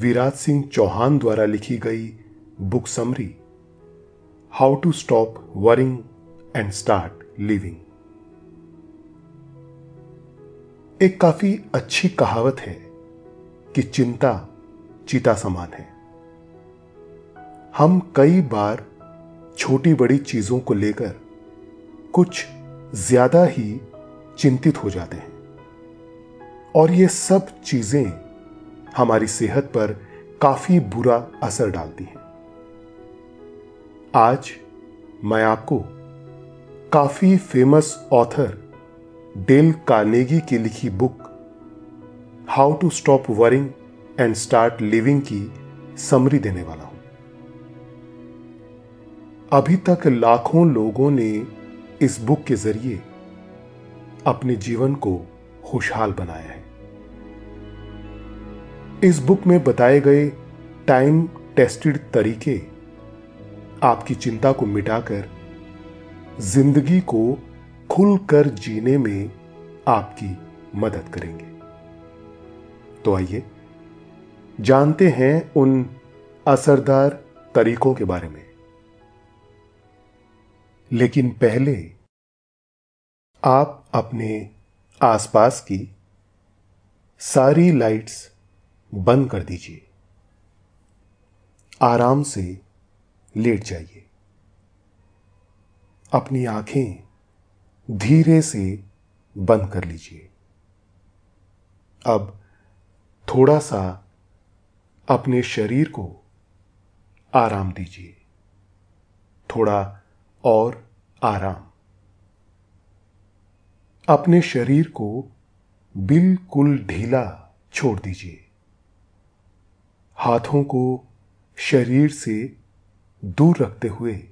विराज सिंह चौहान द्वारा लिखी गई book summary how to stop worrying and start living एक काफ़ी अच्छी कहावत है कि चिंता चिता समान है। हम कई बार छोटी बड़ी चीज़ों को लेकर कुछ ज़्यादा ही चिंतित हो जाते हैं। और ये सब चीज़ें हमारी सेहत पर काफ़ी बुरा असर डालती हैं। आज मैं आपको काफ़ी फ़ेमस ऑथर डेल कार्नेगी की लिखी book how to stop worrying and start living की समरी देने वाला हूँ। अभी तक लाखों लोगों ने इस बुक के ज़रिए अपने जीवन को खुशहाल बनाया है। इस बुक में बताए गए टाइम टेस्टेड तरीके आपकी चिंता को मिटाकर ज़िंदगी को खुलकर जीने में आपकी मदद करेंगे। तो आइए, जानते हैं उन असरदार तरीकों के बारे में। लेकिन पहले आप अपने आसपास की सारी लाइट्स बंद कर दीजिए। आराम से लेट जाइए। अपनी आँखें धीरे से बंद कर लीजिए। अब थोड़ा सा अपने शरीर को आराम दीजिए। थोड़ा और आराम। अपने शरीर को बिल्कुल ढीला छोड़ दीजिए। हाथों को शरीर से दूर रखते हुए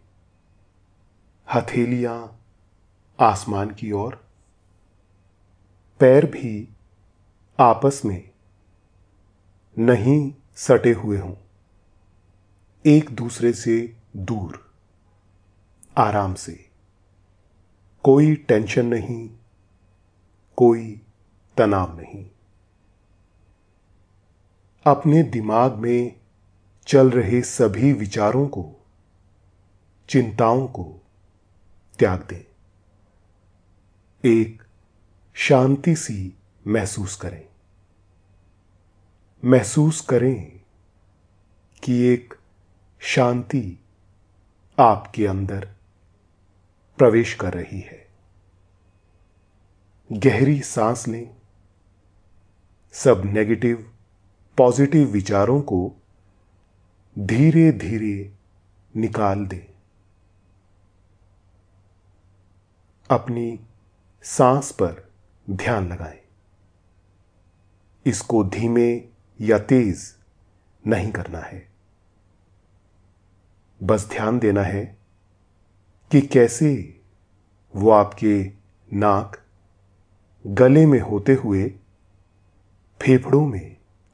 हथेलियाँ आसमान की ओर, पैर भी आपस में नहीं सटे हुए हों। एक दूसरे से दूर, आराम से। कोई टेंशन नहीं, कोई तनाव नहीं। अपने दिमाग में चल रहे सभी विचारों को, चिंताओं को त्याग दें। एक शांति सी महसूस करें। महसूस करें कि एक शांति आपके अंदर प्रवेश कर रही है। गहरी सांस लें, सब नेगेटिव पॉजिटिव विचारों को धीरे धीरे निकाल दें। अपनी सांस पर ध्यान लगाएँ। इसको धीमे या तेज नहीं करना है। बस ध्यान देना है कि कैसे वो आपके नाक गले में होते हुए फेफड़ों में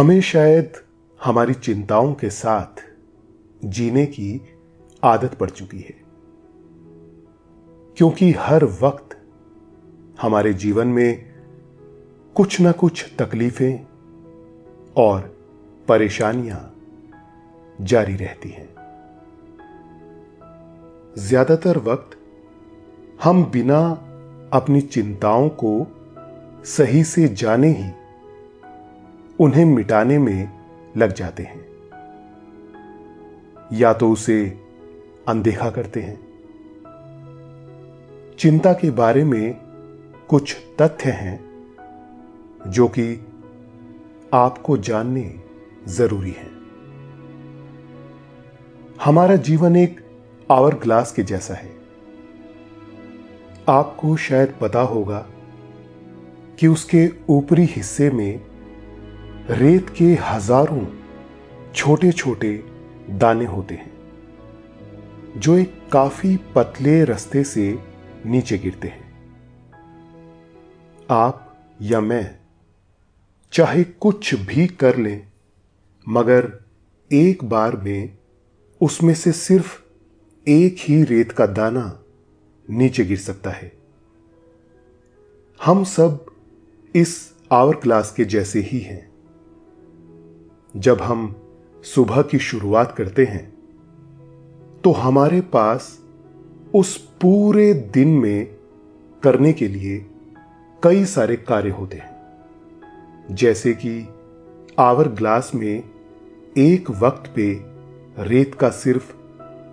हमें शायद हमारी चिंताओं के साथ जीने की आदत पड़ चुकी है। क्योंकि हर वक्त हमारे जीवन में कुछ ना कुछ तकलीफें और परेशानियाँ जारी रहती हैं। ज़्यादातर वक्त हम बिना अपनी चिंताओं को सही से जाने ही उन्हें मिटाने में लग जाते हैं। या तो उसे अनदेखा करते हैं। चिंता के बारे में कुछ तथ्य हैं, जो कि आपको जानने ज़रूरी है। हमारा जीवन एक आवर ग्लास के जैसा है। आपको शायद पता होगा कि उसके ऊपरी हिस्से में रेत के हज़ारों छोटे छोटे दाने होते हैं, जो एक काफ़ी पतले रास्ते से नीचे गिरते हैं। आप या मैं, चाहे कुछ भी कर लें, मगर एक बार में उसमें से सिर्फ़ एक ही रेत का दाना नीचे गिर सकता है। हम सब इस आवर क्लास के जैसे ही हैं। जब हम सुबह की शुरुआत करते हैं तो हमारे पास उस पूरे दिन में करने के लिए कई सारे कार्य होते हैं। जैसे कि आवर ग्लास में एक वक्त पे रेत का सिर्फ़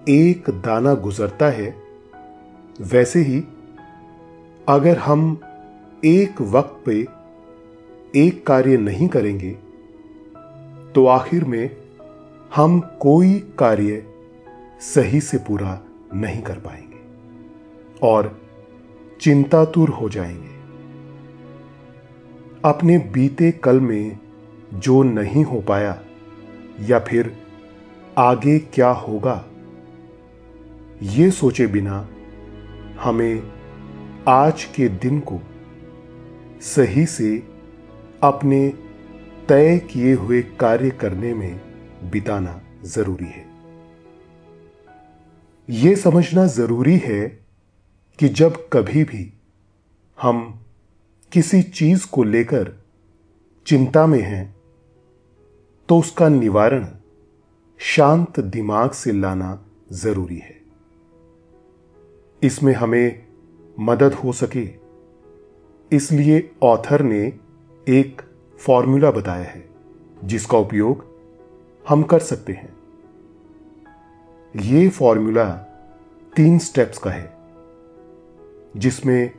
एक दाना गुजरता है, वैसे ही अगर हम एक वक्त पे एक कार्य नहीं करेंगे तो आखिर में हम कोई कार्य सही से पूरा नहीं कर पाएँगे और चिंतातुर हो जाएँगे। अपने बीते कल में जो नहीं हो पाया या फिर आगे क्या होगा, ये सोचे बिना हमें आज के दिन को सही से अपने तय किए हुए कार्य करने में बिताना ज़रूरी है। यह समझना ज़रूरी है कि जब कभी भी हम किसी चीज़ को लेकर चिंता में हैं तो उसका निवारण शांत दिमाग से लाना ज़रूरी है। इसमें हमें मदद हो सके, इसलिए ऑथर ने एक फॉर्मूला बताया है, जिसका उपयोग हम कर सकते हैं। यह फॉर्मूला तीन स्टेप्स का है, जिसमें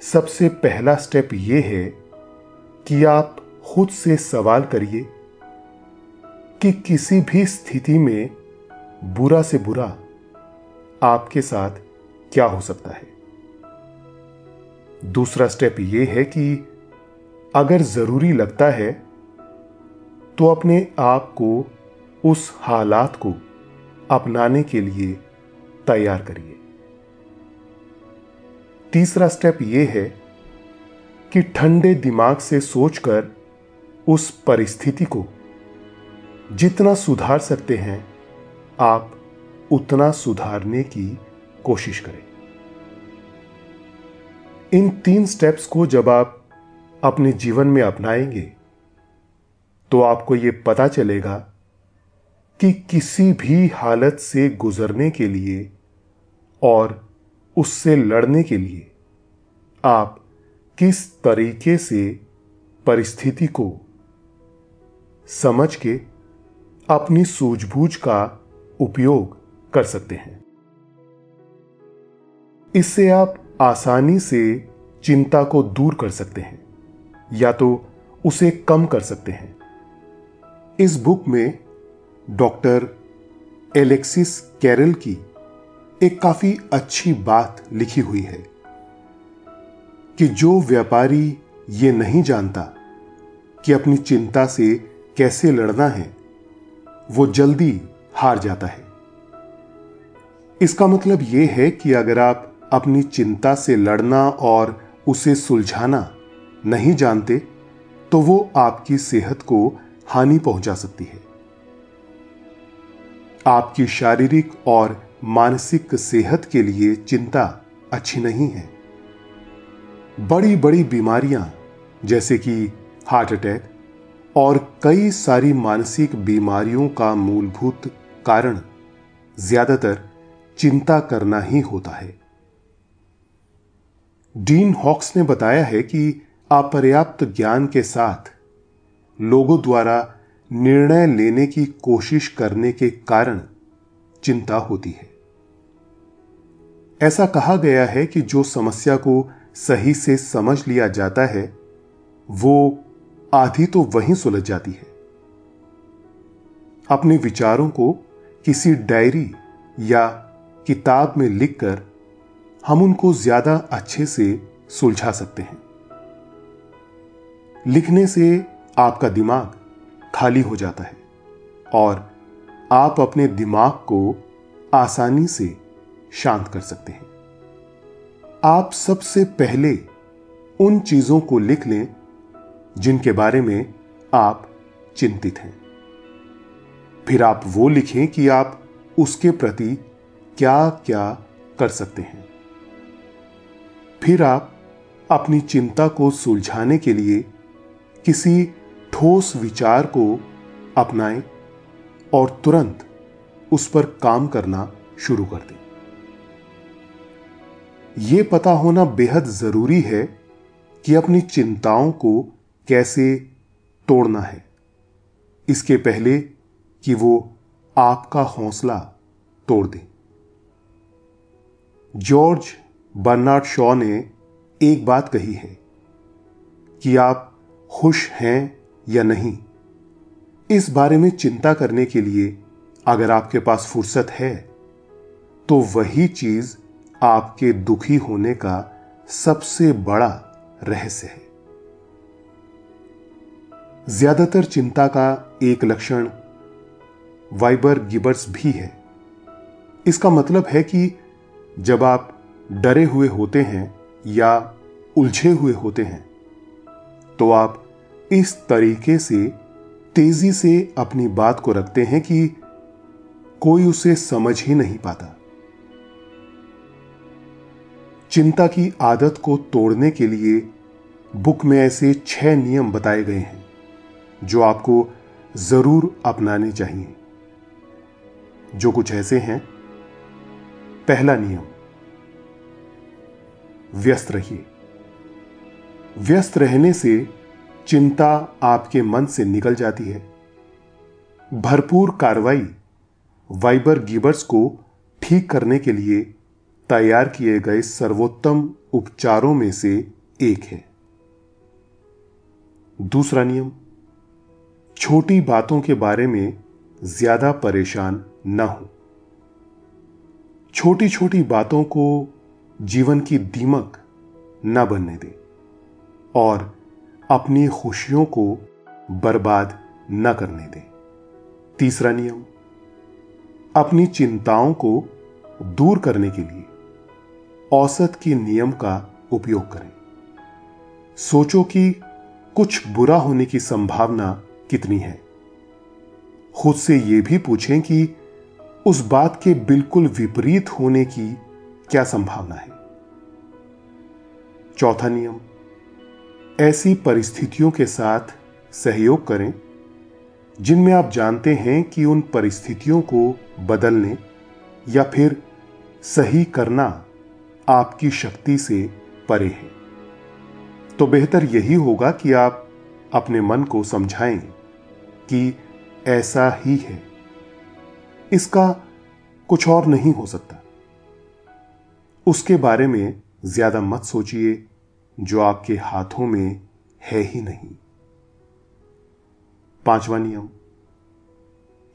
सबसे पहला स्टेप यह है कि आप खुद से सवाल करिए कि किसी भी स्थिति में बुरा से बुरा आपके साथ क्या हो सकता है। दूसरा स्टेप यह है कि अगर ज़रूरी लगता है तो अपने आप को उस हालात को अपनाने के लिए तैयार करिए। तीसरा स्टेप यह है कि ठंडे दिमाग से सोचकर उस परिस्थिति को जितना सुधार सकते हैं, आप उतना सुधारने की कोशिश करें। इन तीन स्टेप्स को जब आप अपने जीवन में अपनाएँगे तो आपको यह पता चलेगा कि किसी भी हालत से गुजरने के लिए और उससे लड़ने के लिए आप किस तरीके से परिस्थिति को समझ के अपनी सूझबूझ का उपयोग कर सकते हैं। इससे आप आसानी से चिंता को दूर कर सकते हैं। या तो उसे कम कर सकते हैं। इस बुक में डॉक्टर एलेक्सिस कैरल की एक काफ़ी अच्छी बात लिखी हुई है कि जो व्यापारी ये नहीं जानता कि अपनी चिंता से कैसे लड़ना है, वो जल्दी हार जाता है। इसका मतलब यह है कि अगर आप अपनी चिंता से लड़ना और उसे सुलझाना नहीं जानते तो वो आपकी सेहत को हानि पहुँचा सकती है। आपकी शारीरिक और मानसिक सेहत के लिए चिंता अच्छी नहीं है। बड़ी बड़ी बीमारियाँ, जैसे कि हार्ट अटैक और कई सारी मानसिक बीमारियों का मूलभूत कारण, ज़्यादातर चिंता करना ही होता है। डीन हॉक्स ने बताया है कि अपर्याप्त ज्ञान के साथ लोगों द्वारा निर्णय लेने की कोशिश करने के कारण चिंता होती है। ऐसा कहा गया है कि जो समस्या को सही से समझ लिया जाता है, वो आधी तो वहीं सुलझ जाती है। अपने विचारों को किसी डायरी या किताब में लिखकर हम उनको ज़्यादा अच्छे से सुलझा सकते हैं। लिखने से आपका दिमाग खाली हो जाता है और आप अपने दिमाग को आसानी से शांत कर सकते हैं। आप सबसे पहले उन चीज़ों को लिख लें जिनके बारे में आप चिंतित हैं। फिर आप वो लिखें कि आप उसके प्रति क्या क्या कर सकते हैं। फिर आप अपनी चिंता को सुलझाने के लिए किसी ठोस विचार को अपनाएँ और तुरंत उस पर काम करना शुरू कर दें। यह पता होना बेहद ज़रूरी है कि अपनी चिंताओं को कैसे तोड़ना है। इसके पहले कि वो आपका हौसला तोड़ दे। जॉर्ज बर्नार्ड शॉ ने एक बात कही है कि आप खुश हैं या नहीं? इस बारे में चिंता करने के लिए अगर आपके पास फुर्सत है तो वही चीज़ आपके दुखी होने का सबसे बड़ा रहस्य है। ज़्यादातर चिंता का एक लक्षण वाइबर गिबर्स भी है। इसका मतलब है कि जब आप डरे हुए होते हैं या उलझे हुए होते हैं तो आप इस तरीके से तेज़ी से अपनी बात को रखते हैं कि कोई उसे समझ ही नहीं पाता। चिंता की आदत को तोड़ने के लिए बुक में ऐसे छह नियम बताए गए हैं, जो आपको ज़रूर अपनाने चाहिए। जो कुछ ऐसे हैं। पहला नियम, व्यस्त रहिए। व्यस्त रहने से चिंता आपके मन से निकल जाती है। भरपूर कार्रवाई वाइबर गिबर्स को ठीक करने के लिए तैयार किए गए सर्वोत्तम उपचारों में से एक है। दूसरा नियम, छोटी बातों के बारे में ज़्यादा परेशान न हो। छोटी छोटी बातों को जीवन की दीमक न बनने दे और अपनी खुशियों को बर्बाद न करने दें। तीसरा नियम, अपनी चिंताओं को दूर करने के लिए औसत के नियम का उपयोग करें। सोचो कि कुछ बुरा होने की संभावना कितनी है। खुद से यह भी पूछें कि उस बात के बिल्कुल विपरीत होने की क्या संभावना है। चौथा नियम ऐसी परिस्थितियों के साथ सहयोग करें, जिनमें आप जानते हैं कि उन परिस्थितियों को बदलने या फिर सही करना आपकी शक्ति से परे है। तो बेहतर यही होगा कि आप अपने मन को समझाएँ कि ऐसा ही है। इसका कुछ और नहीं हो सकता। उसके बारे में ज़्यादा मत सोचिए। जो आपके हाथों में है ही नहीं। पांचवा नियम।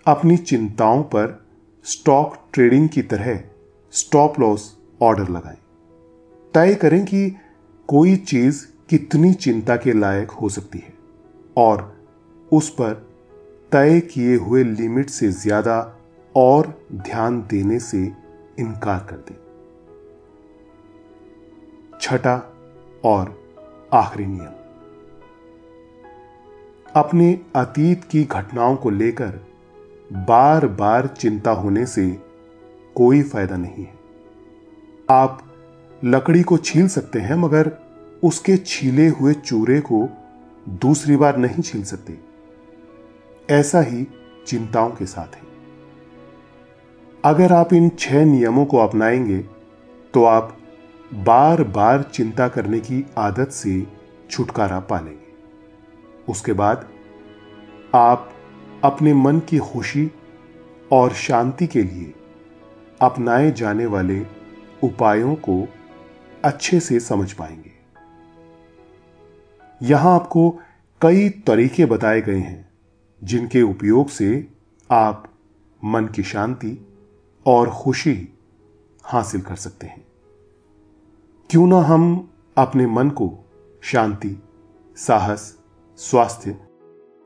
अपनी चिंताओं पर स्टॉक ट्रेडिंग की तरह स्टॉप लॉस ऑर्डर लगाएँ। तय करें कि कोई चीज़ कितनी चिंता के लायक हो सकती है और उस पर तय किए हुए लिमिट से ज़्यादा और ध्यान देने से इनकार कर दें। छठा और आखिरी नियम। अपने अतीत की घटनाओं को लेकर बार बार चिंता होने से कोई फ़ायदा नहीं है। आप लकड़ी को छील सकते हैं, मगर उसके छीले हुए चूरे को दूसरी बार नहीं छील सकते। ऐसा ही चिंताओं के साथ है। अगर आप इन छह नियमों को अपनाएँगे तो आप बार बार चिंता करने की आदत से छुटकारा पालेंगे। उसके बाद आप अपने मन की खुशी और शांति के लिए अपनाए जाने वाले उपायों को अच्छे से समझ पाएँगे। यहाँ आपको कई तरीके बताए गए हैं, जिनके उपयोग से आप मन की शांति और खुशी हासिल कर सकते हैं। क्यों ना हम अपने मन को शांति, साहस, स्वास्थ्य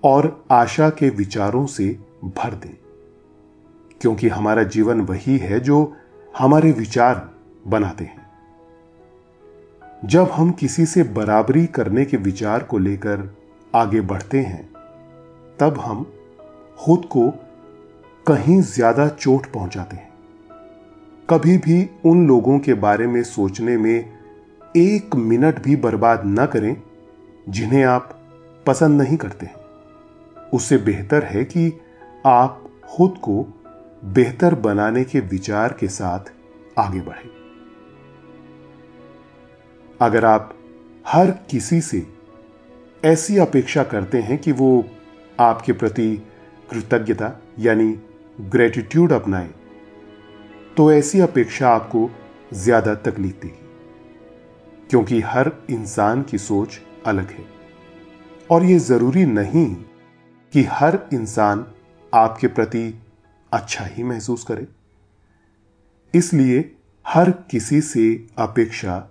और आशा के विचारों से भर दें? क्योंकि हमारा जीवन वही है जो हमारे विचार बनाते हैं। जब हम किसी से बराबरी करने के विचार को लेकर आगे बढ़ते हैं, तब हम खुद को कहीं ज़्यादा चोट पहुंचाते हैं। कभी भी उन लोगों के बारे में सोचने में एक मिनट भी बर्बाद न करें, जिन्हें आप पसंद नहीं करते उससे बेहतर है कि आप खुद को बेहतर बनाने के विचार के साथ आगे बढ़ें। अगर आप हर किसी से ऐसी अपेक्षा करते हैं कि वो आपके प्रति कृतज्ञता यानी ग्रेटिट्यूड अपनाए तो ऐसी अपेक्षा आपको ज़्यादा तकलीफ़ देगी, क्योंकि हर इंसान की सोच अलग है। और यह ज़रूरी नहीं कि हर इंसान आपके प्रति अच्छा ही महसूस करे। इसलिए हर किसी से अपेक्षा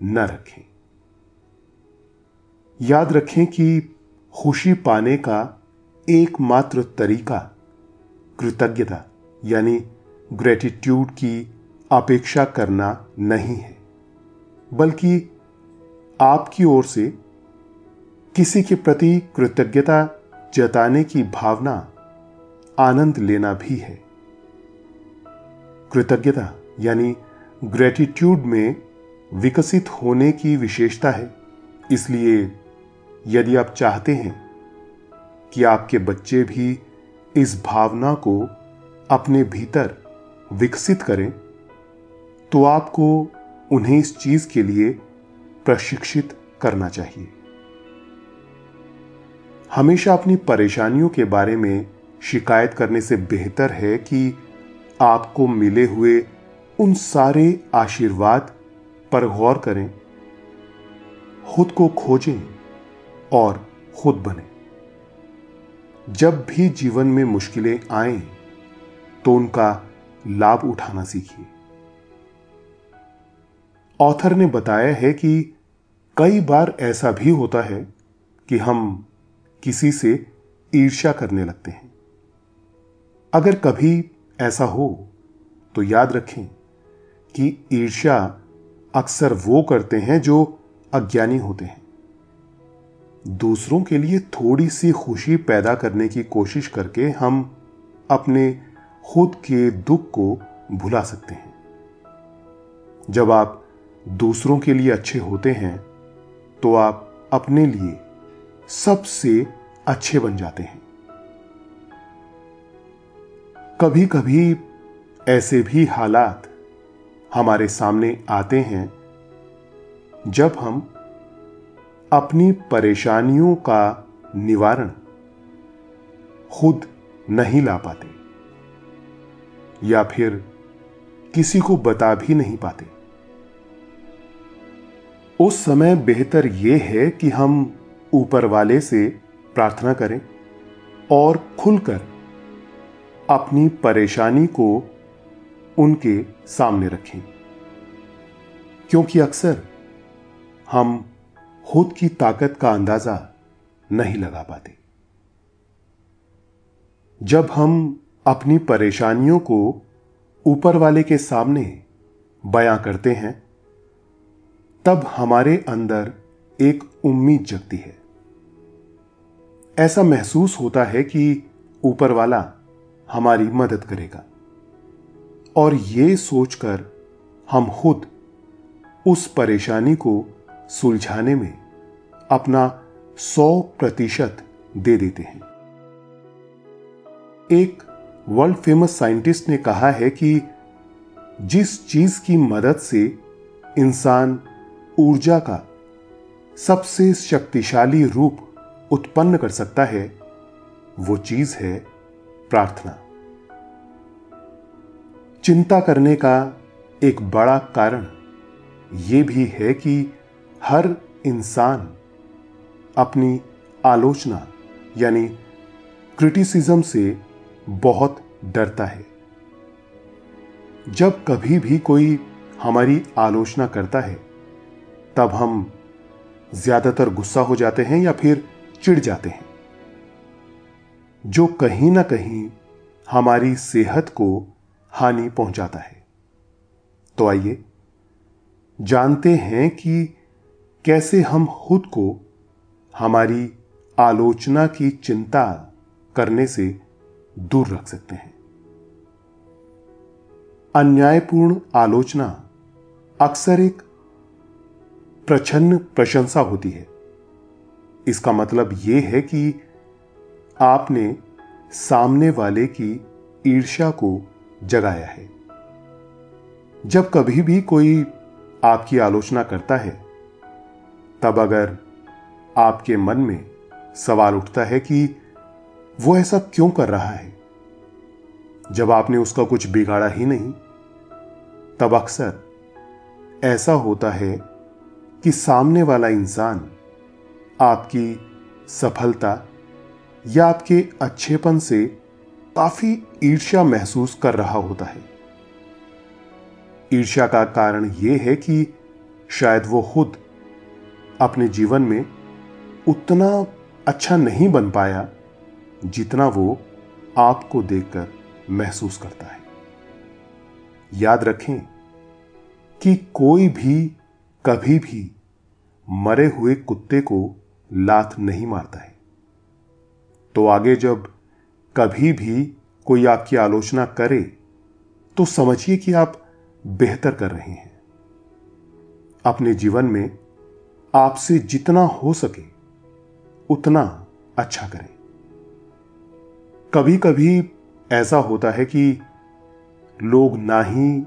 न रखें। याद रखें कि खुशी पाने का एकमात्र तरीका कृतज्ञता, यानी ग्रेटिट्यूड की अपेक्षा करना नहीं है, बल्कि आपकी ओर से किसी के प्रति कृतज्ञता जताने की भावना आनंद लेना भी है। कृतज्ञता यानी ग्रेटिट्यूड में विकसित होने की विशेषता है। इसलिए यदि आप चाहते हैं कि आपके बच्चे भी इस भावना को अपने भीतर विकसित करें तो आपको उन्हें इस चीज़ के लिए प्रशिक्षित करना चाहिए। हमेशा अपनी परेशानियों के बारे में शिकायत करने से बेहतर है कि आपको मिले हुए उन सारे आशीर्वाद पर गौर करें, खुद को खोजें और खुद बने। जब भी जीवन में मुश्किलें आए तो उनका लाभ उठाना सीखिए। ऑथर ने बताया है कि कई बार ऐसा भी होता है कि हम किसी से ईर्ष्या करने लगते हैं। अगर कभी ऐसा हो तो याद रखें कि ईर्ष्या अक्सर वो करते हैं जो अज्ञानी होते हैं। दूसरों के लिए थोड़ी सी खुशी पैदा करने की कोशिश करके हम अपने खुद के दुख को भुला सकते हैं। जब आप दूसरों के लिए अच्छे होते हैं तो आप अपने लिए सबसे अच्छे बन जाते हैं। कभी कभी ऐसे भी हालात हमारे सामने आते हैं, जब हम अपनी परेशानियों का निवारण खुद नहीं ला पाते। या फिर किसी को बता भी नहीं पाते। उस समय बेहतर यह है कि हम ऊपर वाले से प्रार्थना करें और खुलकर अपनी परेशानी को उनके सामने रखें। क्योंकि अक्सर हम खुद की ताकत का अंदाज़ा नहीं लगा पाते। जब हम अपनी परेशानियों को ऊपर वाले के सामने बयां करते हैं, तब हमारे अंदर एक उम्मीद जगती है। ऐसा महसूस होता है कि ऊपर वाला हमारी मदद करेगा। और ये सोचकर हम खुद उस परेशानी को सुलझाने में अपना सौ प्रतिशत दे देते हैं। एक वर्ल्ड फ़ेमस साइंटिस्ट ने कहा है कि जिस चीज़ की मदद से इंसान ऊर्जा का सबसे शक्तिशाली रूप उत्पन्न कर सकता है, वो चीज़ है प्रार्थना। चिंता करने का एक बड़ा कारण यह भी है कि हर इंसान अपनी आलोचना, यानी क्रिटिसिज्म से बहुत डरता है। जब कभी भी कोई हमारी आलोचना करता है, तब हम ज़्यादातर गुस्सा हो जाते हैं या फिर चिढ़ जाते हैं। जो कहीं ना कहीं हमारी सेहत को हानि पहुंचाता है। तो आइए, जानते हैं कि कैसे हम खुद को हमारी आलोचना की चिंता करने से दूर रख सकते हैं। अन्यायपूर्ण आलोचना अक्सर एक प्रछन्न प्रशंसा होती है। इसका मतलब यह है कि आपने सामने वाले की ईर्ष्या को जगाया है। जब कभी भी कोई आपकी आलोचना करता है, तब अगर आपके मन में सवाल उठता है कि वो ऐसा क्यों कर रहा है? जब आपने उसका कुछ बिगाड़ा ही नहीं, तब अक्सर ऐसा होता है कि सामने वाला इंसान आपकी सफलता या आपके अच्छेपन से काफ़ी ईर्ष्या महसूस कर रहा होता है। ईर्ष्या का कारण यह है कि शायद वो खुद अपने जीवन में उतना अच्छा नहीं बन पाया जितना वो आपको देखकर महसूस करता है। याद रखें कि कोई भी कभी भी मरे हुए कुत्ते को लात नहीं मारता है। तो आगे जब कभी भी कोई आपकी आलोचना करे तो समझिए कि आप बेहतर कर रहे हैं। अपने जीवन में आपसे जितना हो सके, उतना अच्छा करें। कभी कभी ऐसा होता है कि लोग ना ही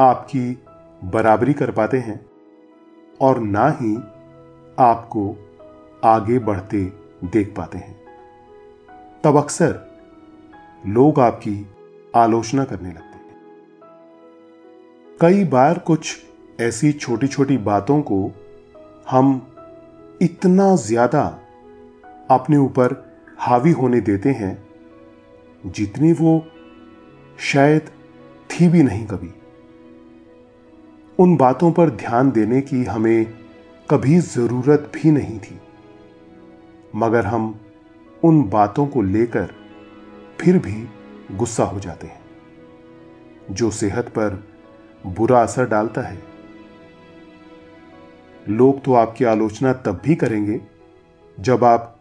आपकी बराबरी कर पाते हैं और ना ही आपको आगे बढ़ते देख पाते हैं। तब अक्सर लोग आपकी आलोचना करने लगते हैं। कई बार कुछ ऐसी छोटी छोटी बातों को हम इतना ज़्यादा अपने ऊपर हावी होने देते हैं जितनी वो शायद थी भी नहीं कभी। उन बातों पर ध्यान देने की हमें कभी ज़रूरत भी नहीं थी। मगर हम उन बातों को लेकर फिर भी गुस्सा हो जाते हैं, जो सेहत पर बुरा असर डालता है। लोग तो आपकी आलोचना तब भी करेंगे जब आप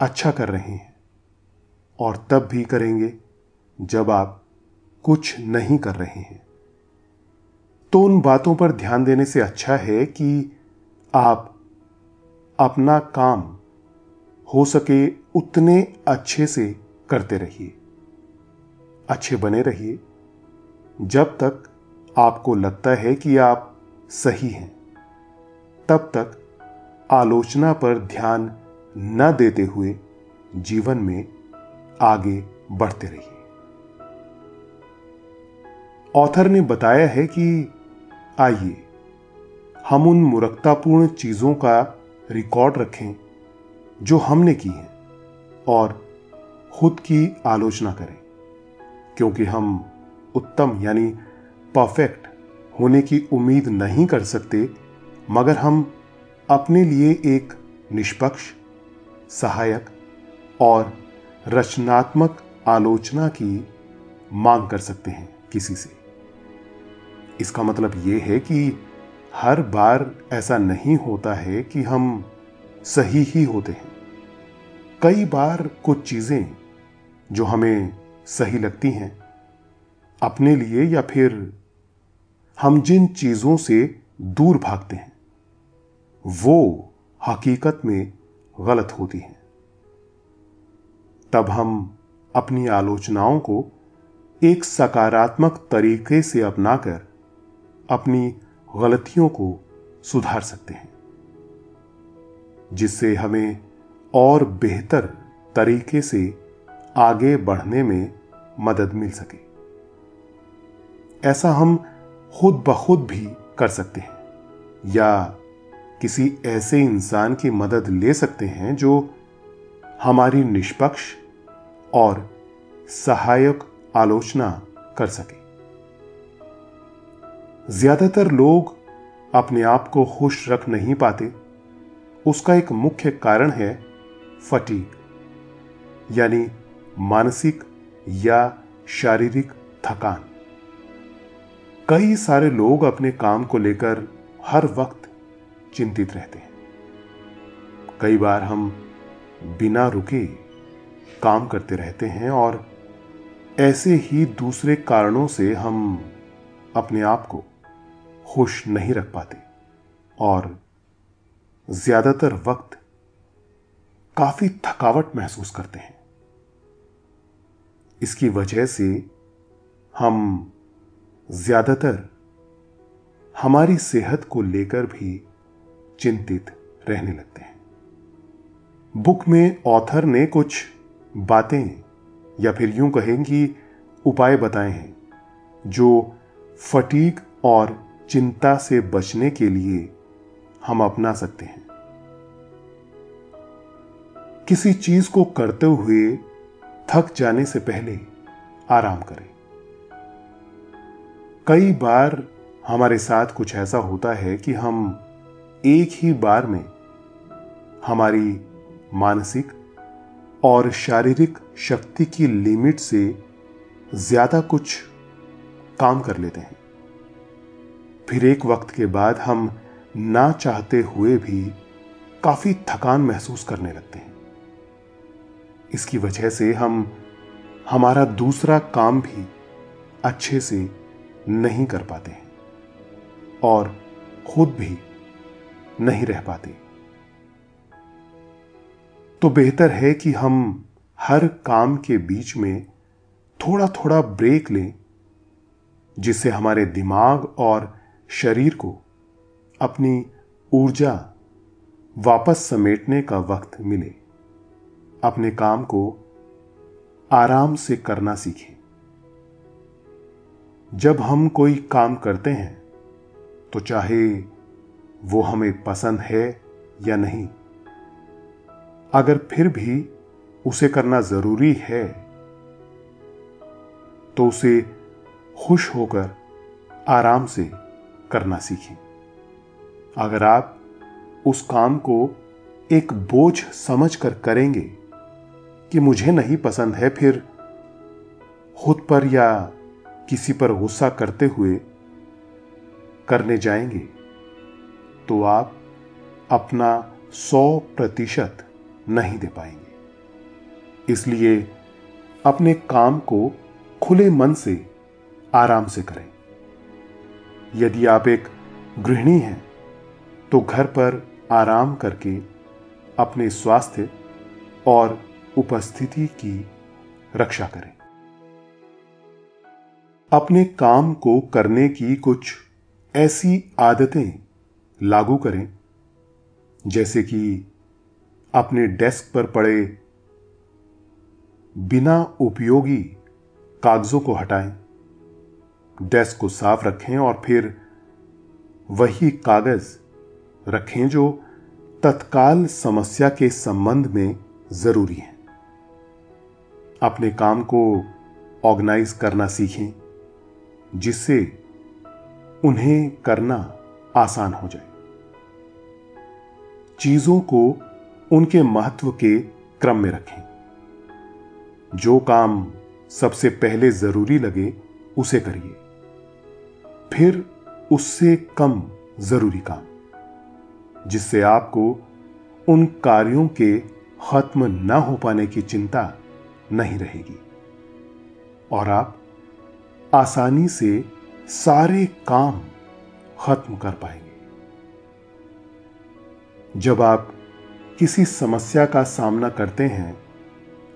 अच्छा कर रहे हैं। और तब भी करेंगे जब आप कुछ नहीं कर रहे हैं। तो उन बातों पर ध्यान देने से अच्छा है कि आप अपना काम हो सके उतने अच्छे से करते रहिए, अच्छे बने रहिए, जब तक आपको लगता है कि आप सही हैं, तब तक आलोचना पर ध्यान न देते हुए जीवन में आगे बढ़ते रहिए। ऑथर ने बताया है कि, आइए, हम उन मूर्खतापूर्ण चीज़ों का रिकॉर्ड रखें, जो हमने की हैं, और खुद की आलोचना करें, क्योंकि हम उत्तम यानी परफेक्ट होने की उम्मीद नहीं कर सकते, मगर हम अपने लिए एक निष्पक्ष, सहायक और रचनात्मक आलोचना की मांग कर सकते हैं किसी से। इसका मतलब यह है कि हर बार ऐसा नहीं होता है कि हम सही ही होते हैं। कई बार कुछ चीज़ें जो हमें सही लगती हैं, अपने लिए या फिर हम जिन चीज़ों से दूर भागते हैं, वो हकीकत में गलत होती हैं। तब हम अपनी आलोचनाओं को एक सकारात्मक तरीके से अपनाकर अपनी गलतियों को सुधार सकते हैं, जिससे हमें और बेहतर तरीके से आगे बढ़ने में मदद मिल सके। ऐसा हम खुद ब खुद भी कर सकते हैं, या किसी ऐसे इंसान की मदद ले सकते हैं जो हमारी निष्पक्ष और सहायक आलोचना कर सके। ज़्यादातर लोग अपने आप को खुश रख नहीं पाते। उसका एक मुख्य कारण है फटीक यानी मानसिक या शारीरिक थकान। कई सारे लोग अपने काम को लेकर हर वक्त चिंतित रहते हैं। कई बार हम बिना रुके काम करते रहते हैं और ऐसे ही दूसरे कारणों से हम अपने आप को खुश नहीं रख पाते और ज़्यादातर वक्त काफ़ी थकावट महसूस करते हैं। इसकी वजह से हम ज़्यादातर हमारी सेहत को लेकर भी चिंतित रहने लगते हैं। बुक में ऑथर ने कुछ बातें या फिर यूँ कहें कि उपाय बताए हैं, जो फटीक और चिंता से बचने के लिए हम अपना सकते हैं। किसी चीज़ को करते हुए थक जाने से पहले आराम करें। कई बार हमारे साथ कुछ ऐसा होता है कि हम एक ही बार में हमारी मानसिक और शारीरिक शक्ति की लिमिट से ज़्यादा कुछ काम कर लेते हैं। फिर एक वक्त के बाद हम ना चाहते हुए भी काफ़ी थकान महसूस करने लगते हैं। इसकी वजह से हम, हमारा दूसरा काम भी अच्छे से नहीं कर पाते हैं और खुद भी नहीं रह पाते। तो बेहतर है कि हम हर काम के बीच में थोड़ा थोड़ा ब्रेक लें, जिससे हमारे दिमाग और शरीर को अपनी ऊर्जा वापस समेटने का वक्त मिले। अपने काम को आराम से करना सीखें। जब हम कोई काम करते हैं तो चाहे वो हमें पसंद है या नहीं अगर फिर भी उसे करना ज़रूरी है तो उसे खुश होकर आराम से करना सीखें। अगर आप उस काम को एक बोझ समझकर करेंगे कि मुझे नहीं पसंद है, फिर खुद पर या किसी पर गुस्सा करते हुए करने जाएँगे तो आप अपना सौ प्रतिशत नहीं दे पाएँगे। इसलिए अपने काम को खुले मन से, आराम से करें। यदि आप एक गृहिणी हैं तो घर पर आराम करके अपने स्वास्थ्य और उपस्थिति की रक्षा करें। अपने काम को करने की कुछ ऐसी आदतें लागू करें, जैसे कि अपने डेस्क पर पड़े बिना उपयोगी कागजों को हटाएँ। डेस्क को साफ़ रखें और फिर वही कागज़ रखें जो तत्काल समस्या के संबंध में ज़रूरी है। अपने काम को ऑर्गेनाइज करना सीखें, जिससे उन्हें करना आसान हो जाए। चीज़ों को उनके महत्व के क्रम में रखें। जो काम सबसे पहले ज़रूरी लगे, उसे करिए। फिर उससे कम ज़रूरी काम, जिससे आपको उन कार्यों के खत्म न हो पाने की चिंता नहीं रहेगी। और आप आसानी से सारे काम खत्म कर पाएँगे। जब आप किसी समस्या का सामना करते हैं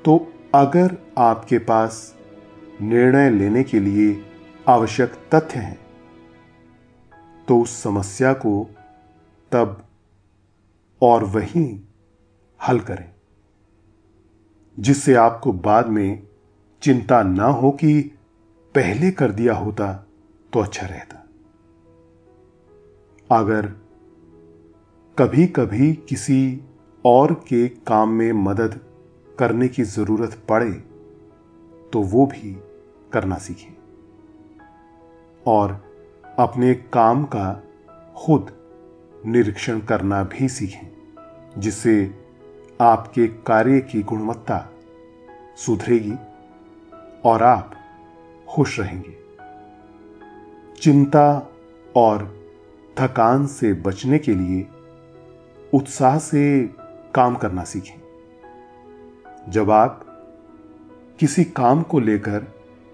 तो अगर आपके पास निर्णय लेने के लिए आवश्यक तथ्य हैं तो उस समस्या को तब और वहीं हल करें, जिससे आपको बाद में चिंता ना हो कि पहले कर दिया होता तो अच्छा रहता। अगर कभी कभी किसी और के काम में मदद करने की ज़रूरत पड़े तो वो भी करना सीखें। और अपने काम का खुद निरीक्षण करना भी सीखें, जिससे आपके कार्य की गुणवत्ता सुधरेगी और आप खुश रहेंगे। चिंता और थकान से बचने के लिए उत्साह से काम करना सीखें। जब आप किसी काम को लेकर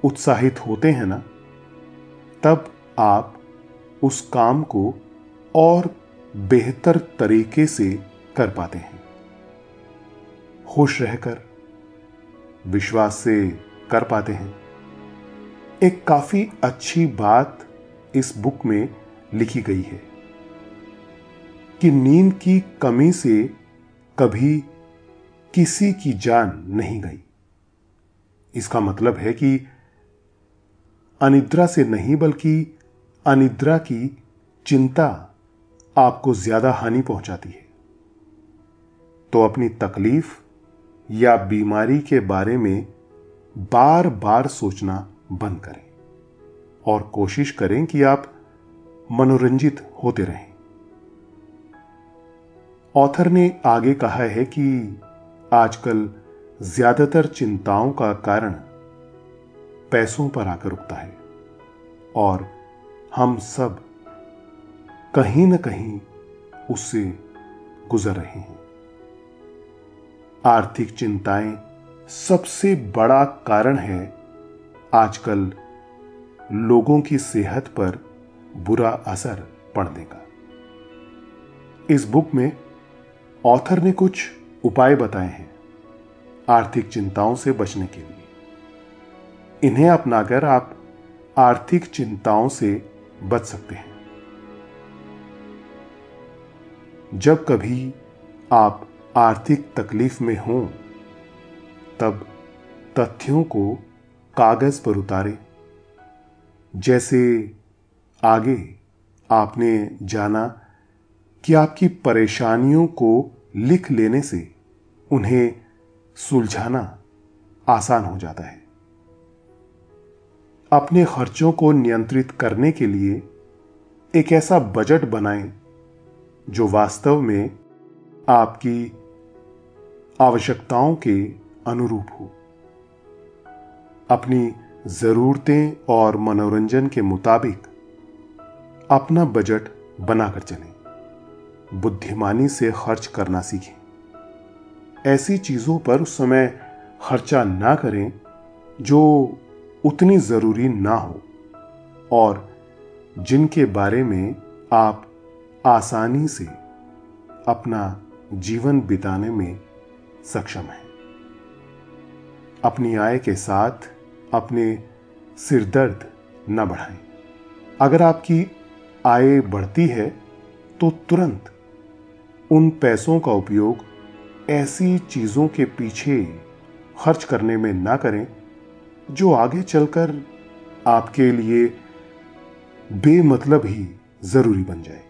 उत्साहित होते हैं ना, तब आप उस काम को और बेहतर तरीके से कर पाते हैं। खुश रहकर, विश्वास से कर पाते हैं। एक काफ़ी अच्छी बात इस बुक में लिखी गई है कि नींद की कमी से कभी किसी की जान नहीं गई। इसका मतलब है कि अनिद्रा से नहीं बल्कि अनिद्रा की चिंता आपको ज़्यादा हानि पहुंचाती है। तो अपनी तकलीफ़ या बीमारी के बारे में बार बार सोचना बंद करें और कोशिश करें कि आप मनोरंजित होते रहें। ऑथर ने आगे कहा है कि आजकल ज़्यादातर चिंताओं का कारण पैसों पर आकर रुकता है और हम सब कहीं न कहीं उससे गुजर रहे हैं। आर्थिक चिंताएँ सबसे बड़ा कारण है आजकल लोगों की सेहत पर बुरा असर पड़ने का। इस बुक में ऑथर ने कुछ उपाय बताए हैं आर्थिक चिंताओं से बचने के लिए। इन्हें अपनाकर आप आर्थिक चिंताओं से बच सकते हैं। जब कभी आप आर्थिक तकलीफ़ में हों, तब तथ्यों को कागज़ पर उतारें। जैसे आगे आपने जाना कि आपकी परेशानियों को लिख लेने से उन्हें सुलझाना आसान हो जाता है। अपने खर्चों को नियंत्रित करने के लिए एक ऐसा बजट बनाएँ जो वास्तव में आपकी आवश्यकताओं के अनुरूप हो। अपनी जरूरतें और मनोरंजन के मुताबिक अपना बजट बनाकर चलें। बुद्धिमानी से खर्च करना सीखें। ऐसी चीज़ों पर उस समय खर्चा ना करें जो उतनी ज़रूरी ना हो और जिनके बारे में आप आसानी से अपना जीवन बिताने में सक्षम हैं। अपनी आय के साथ अपने सिरदर्द न बढ़ाएँ। अगर आपकी आय बढ़ती है तो तुरंत उन पैसों का उपयोग ऐसी चीज़ों के पीछे खर्च करने में ना करें, जो आगे चलकर आपके लिए बेमतलब ही ज़रूरी बन जाए।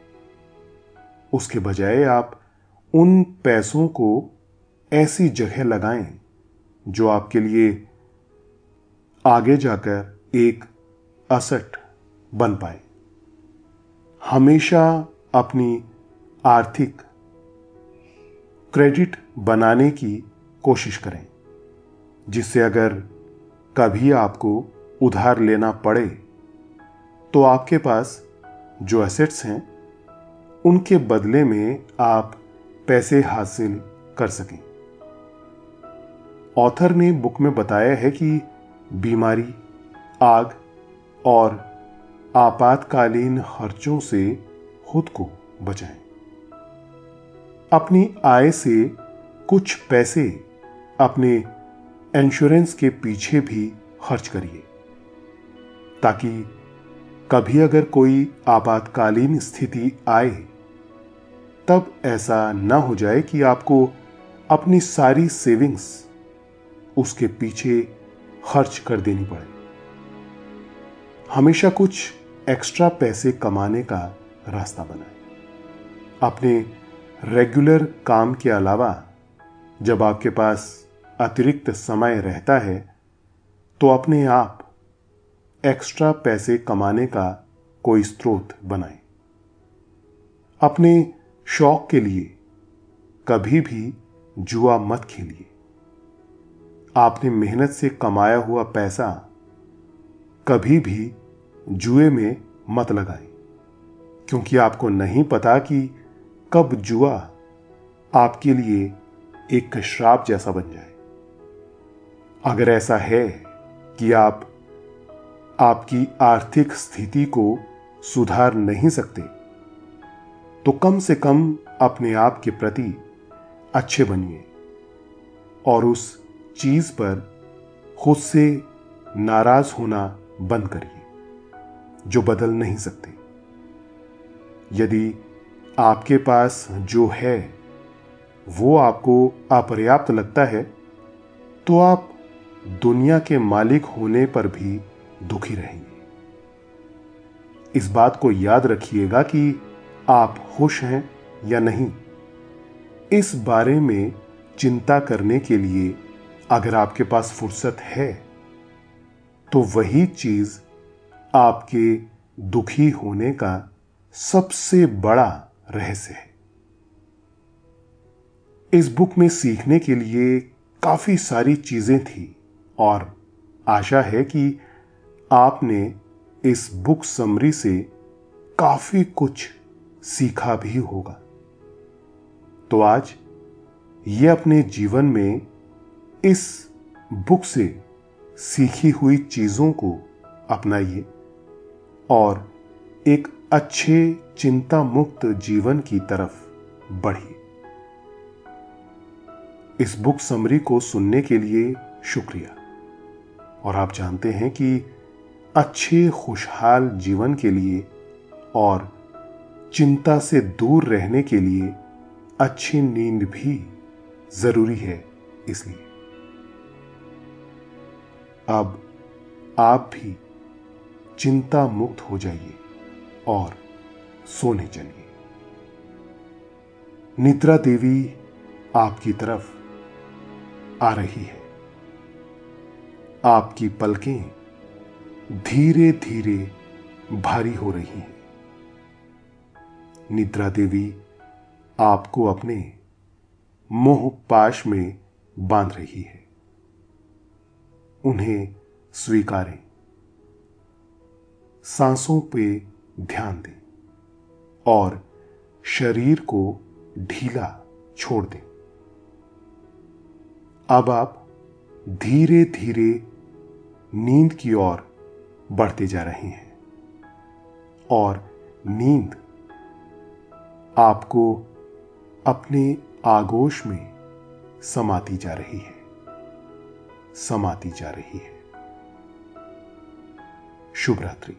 उसके बजाय आप उन पैसों को ऐसी जगह लगाएँ, जो आपके लिए आगे जाकर एक असट बन पाए। हमेशा अपनी आर्थिक क्रेडिट बनाने की कोशिश करें, जिससे अगर कभी आपको उधार लेना पड़े तो आपके पास जो एसेट्स हैं, उनके बदले में आप पैसे हासिल कर सकें। ऑथर ने बुक में बताया है कि बीमारी, आग और आपातकालीन खर्चों से खुद को बचाएँ। अपनी आय से कुछ पैसे अपने इंश्योरेंस के पीछे भी खर्च करिए, ताकि कभी अगर कोई आपातकालीन स्थिति आए, तब ऐसा ना हो जाए कि आपको अपनी सारी सेविंग्स उसके पीछे खर्च कर देनी पड़े। हमेशा कुछ एक्स्ट्रा पैसे कमाने का रास्ता बनाए। अपने रेगुलर काम के अलावा, जब आपके पास अतिरिक्त समय रहता है तो अपने आप एक्स्ट्रा पैसे कमाने का कोई स्रोत बनाएँ। अपने शौक के लिए कभी भी जुआ मत खेलिए। आपने मेहनत से कमाया हुआ पैसा कभी भी जुए में मत लगाएँ, क्योंकि आपको नहीं पता कि कब जुआ आपके लिए एक श्राप जैसा बन जाए। अगर ऐसा है कि आप, आपकी आर्थिक स्थिति को सुधार नहीं सकते तो कम से कम अपने आप के प्रति अच्छे बनिए और उस चीज़ पर खुद से नाराज़ होना बंद करिए, जो बदल नहीं सकते। यदि आपके पास जो है, वो आपको अपर्याप्त लगता है तो आप दुनिया के मालिक होने पर भी दुखी रहेंगे। इस बात को याद रखिएगा कि आप खुश हैं या नहीं, इस बारे में चिंता करने के लिए अगर आपके पास फुर्सत है तो वही चीज़ आपके दुखी होने का सबसे बड़ा रहस्य है। इस बुक में सीखने के लिए काफ़ी सारी चीज़ें थी और आशा है कि आपने इस बुक समरी से काफ़ी कुछ सीखा भी होगा। तो आज ये अपने जीवन में इस बुक से सीखी हुई चीज़ों को अपनाइए और एक अच्छे चिंता मुक्त जीवन की तरफ़ बढ़ी। इस बुक समरी को सुनने के लिए शुक्रिया। और आप जानते हैं कि अच्छे, खुशहाल जीवन के लिए और चिंता से दूर रहने के लिए अच्छी नींद भी ज़रूरी है इसलिए। अब आप भी चिंता मुक्त हो जाइए और सोने चलिए निद्रा देवी आपकी तरफ़ आ रही है। आपकी पलकें धीरे धीरे भारी हो रही हैं। निद्रा देवी आपको अपने मोह पाश में बाँध रही है। उन्हें स्वीकारें। सांसों पे ध्यान दें। और शरीर को ढीला छोड़ दें। अब आप धीरे धीरे नींद की ओर बढ़ते जा रहे हैं और नींद आपको अपने आगोश में समाती जा रही है, समाती जा रही है। शुभ रात्रि।